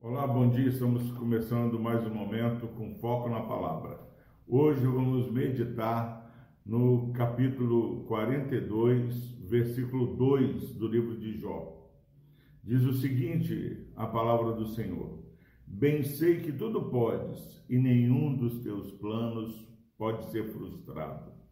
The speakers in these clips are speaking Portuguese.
Olá, bom dia. Estamos começando mais um momento com foco na palavra. Hoje vamos meditar no capítulo 42, versículo 2 do livro de Jó. Diz o seguinte: a palavra do Senhor: Bem sei que tudo podes e nenhum dos teus planos pode ser frustrado.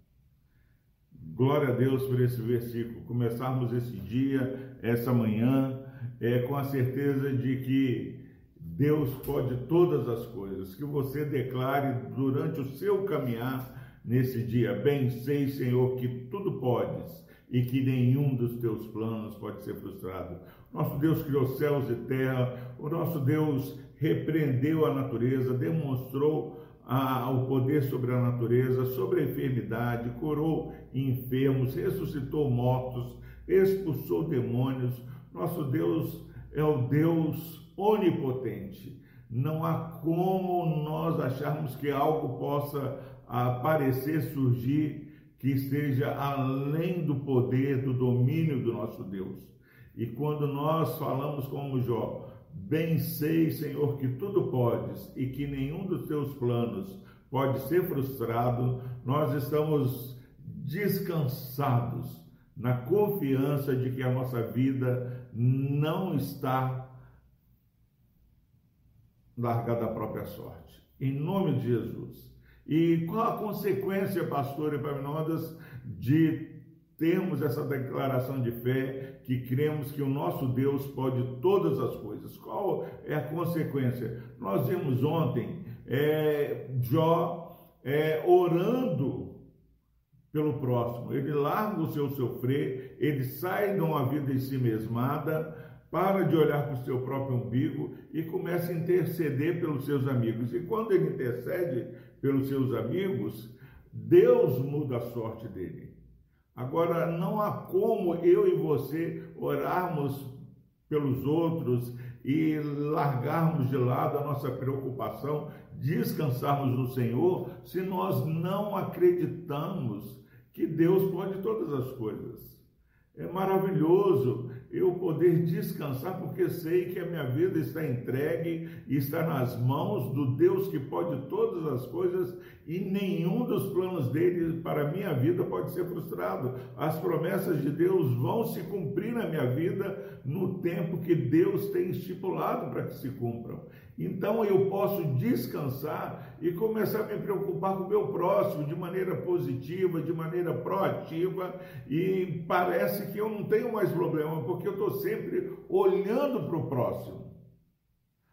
Glória a Deus por esse versículo. Começarmos esse dia, essa manhã, é, com a certeza de que Deus pode todas as coisas. Que você declare durante o seu caminhar nesse dia: Bem sei, Senhor, que tudo podes e que nenhum dos teus planos pode ser frustrado. Nosso Deus criou céus e terra, o nosso Deus repreendeu a natureza, demonstrou a, o poder sobre a natureza, sobre a enfermidade, curou enfermos, ressuscitou mortos, expulsou demônios. Nosso Deus é o Deus onipotente. Não há como nós acharmos que algo possa aparecer, surgir, que esteja além do poder, do domínio do nosso Deus. E quando nós falamos como Jó, Bem sei, Senhor, que tudo podes e que nenhum dos teus planos pode ser frustrado. Nós estamos descansados na confiança de que a nossa vida não está largada à própria sorte. Em nome de Jesus. E qual a consequência, pastor Epaminondas, de temos essa declaração de fé que cremos que o nosso Deus pode todas as coisas. Qual é a consequência? Nós vimos ontem é, Jó é, orando pelo próximo. Ele larga o seu sofrer, ele sai de uma vida em si mesmada, para de olhar para o seu próprio umbigo e começa a interceder pelos seus amigos. E quando ele intercede pelos seus amigos, Deus muda a sorte dele. Agora, não há como eu e você orarmos pelos outros e largarmos de lado a nossa preocupação, descansarmos no Senhor, se nós não acreditamos que Deus pode todas as coisas. É maravilhoso eu poder descansar, porque sei que a minha vida está entregue e está nas mãos do Deus que pode todas as coisas e nenhum dos planos dele para a minha vida pode ser frustrado. As promessas de Deus vão se cumprir na minha vida no tempo que Deus tem estipulado para que se cumpram. Então eu posso descansar e começar a me preocupar com o meu próximo de maneira positiva, de maneira proativa, e parece que eu não tenho mais problema, porque eu estou sempre olhando para o próximo.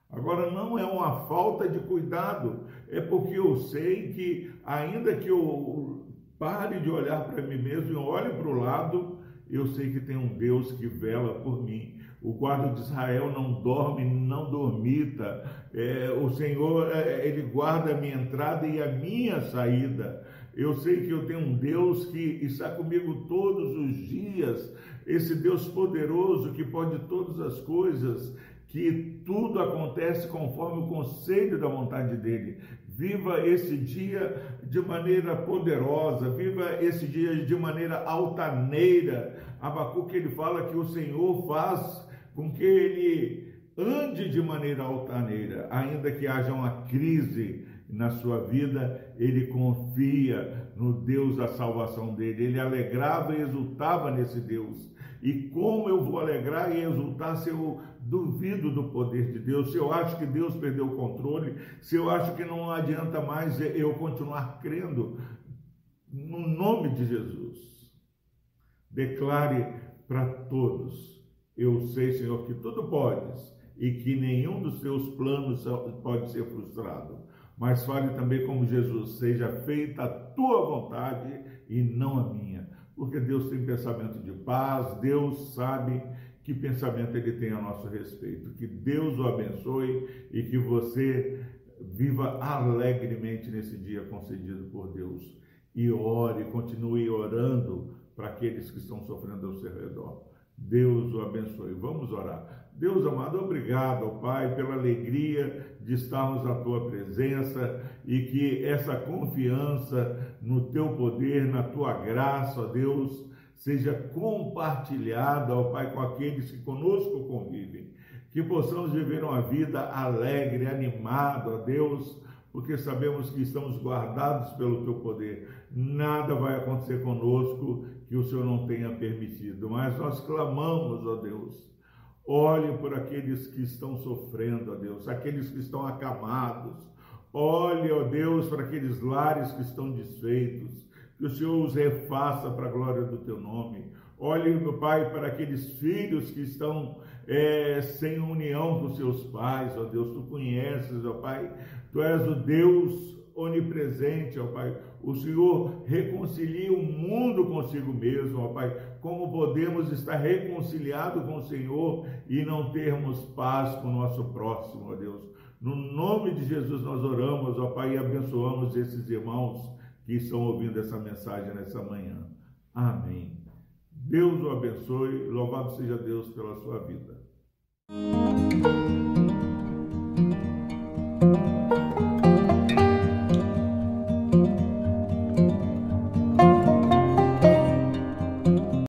Agora, não é uma falta de cuidado, é porque eu sei que, ainda que eu pare de olhar para mim mesmo e olhe para o lado, eu sei que tem um Deus que vela por mim. O guarda de Israel não dorme, não dormita. É, o Senhor, é, Ele guarda a minha entrada e a minha saída. Eu sei que eu tenho um Deus que está comigo todos os dias. Esse Deus poderoso que pode todas as coisas que tudo acontece conforme o conselho da vontade dele. Viva esse dia de maneira poderosa, viva esse dia de maneira altaneira. Abacuque ele fala que o Senhor faz com que ele ande de maneira altaneira, ainda que haja uma crise na sua vida, ele confia no Deus da salvação dele. Ele alegrava e exultava nesse Deus. E como eu vou alegrar e exultar se eu duvido do poder de Deus, se eu acho que Deus perdeu o controle, se eu acho que não adianta mais eu continuar crendo no nome de Jesus. Declare para todos: Eu sei, Senhor, que tudo podes e que nenhum dos teus planos pode ser frustrado. Mas fale também como Jesus: Seja feita a tua vontade e não a minha. Porque Deus tem pensamento de paz, Deus sabe que pensamento ele tem a nosso respeito. Que Deus o abençoe e que você viva alegremente nesse dia concedido por Deus. E ore, continue orando para aqueles que estão sofrendo ao seu redor. Deus o abençoe. Vamos orar. Deus amado, obrigado, Pai, pela alegria de estarmos na tua presença e que essa confiança no teu poder, na tua graça, Deus, seja compartilhada, ó Pai, com aqueles que conosco convivem. Que possamos viver uma vida alegre, animada, ó Deus, porque sabemos que estamos guardados pelo teu poder. Nada vai acontecer conosco que o Senhor não tenha permitido, mas nós clamamos, ó Deus. Olhe por aqueles que estão sofrendo, ó Deus, aqueles que estão acamados. Olhe, ó Deus, para aqueles lares que estão desfeitos. Que o Senhor os refaça para a glória do teu nome. Olhe, meu Pai, para aqueles filhos que estão é, sem união com seus pais, ó Deus. Tu conheces, ó Pai. Tu és o Deus onipresente, ó Pai. O Senhor reconcilia o mundo consigo mesmo, ó Pai. Como podemos estar reconciliados com o Senhor e não termos paz com o nosso próximo, ó Deus. No nome de Jesus nós oramos, ó Pai, e abençoamos esses irmãos que estão ouvindo essa mensagem nessa manhã. Amém. Deus o abençoe. Louvado seja Deus pela sua vida.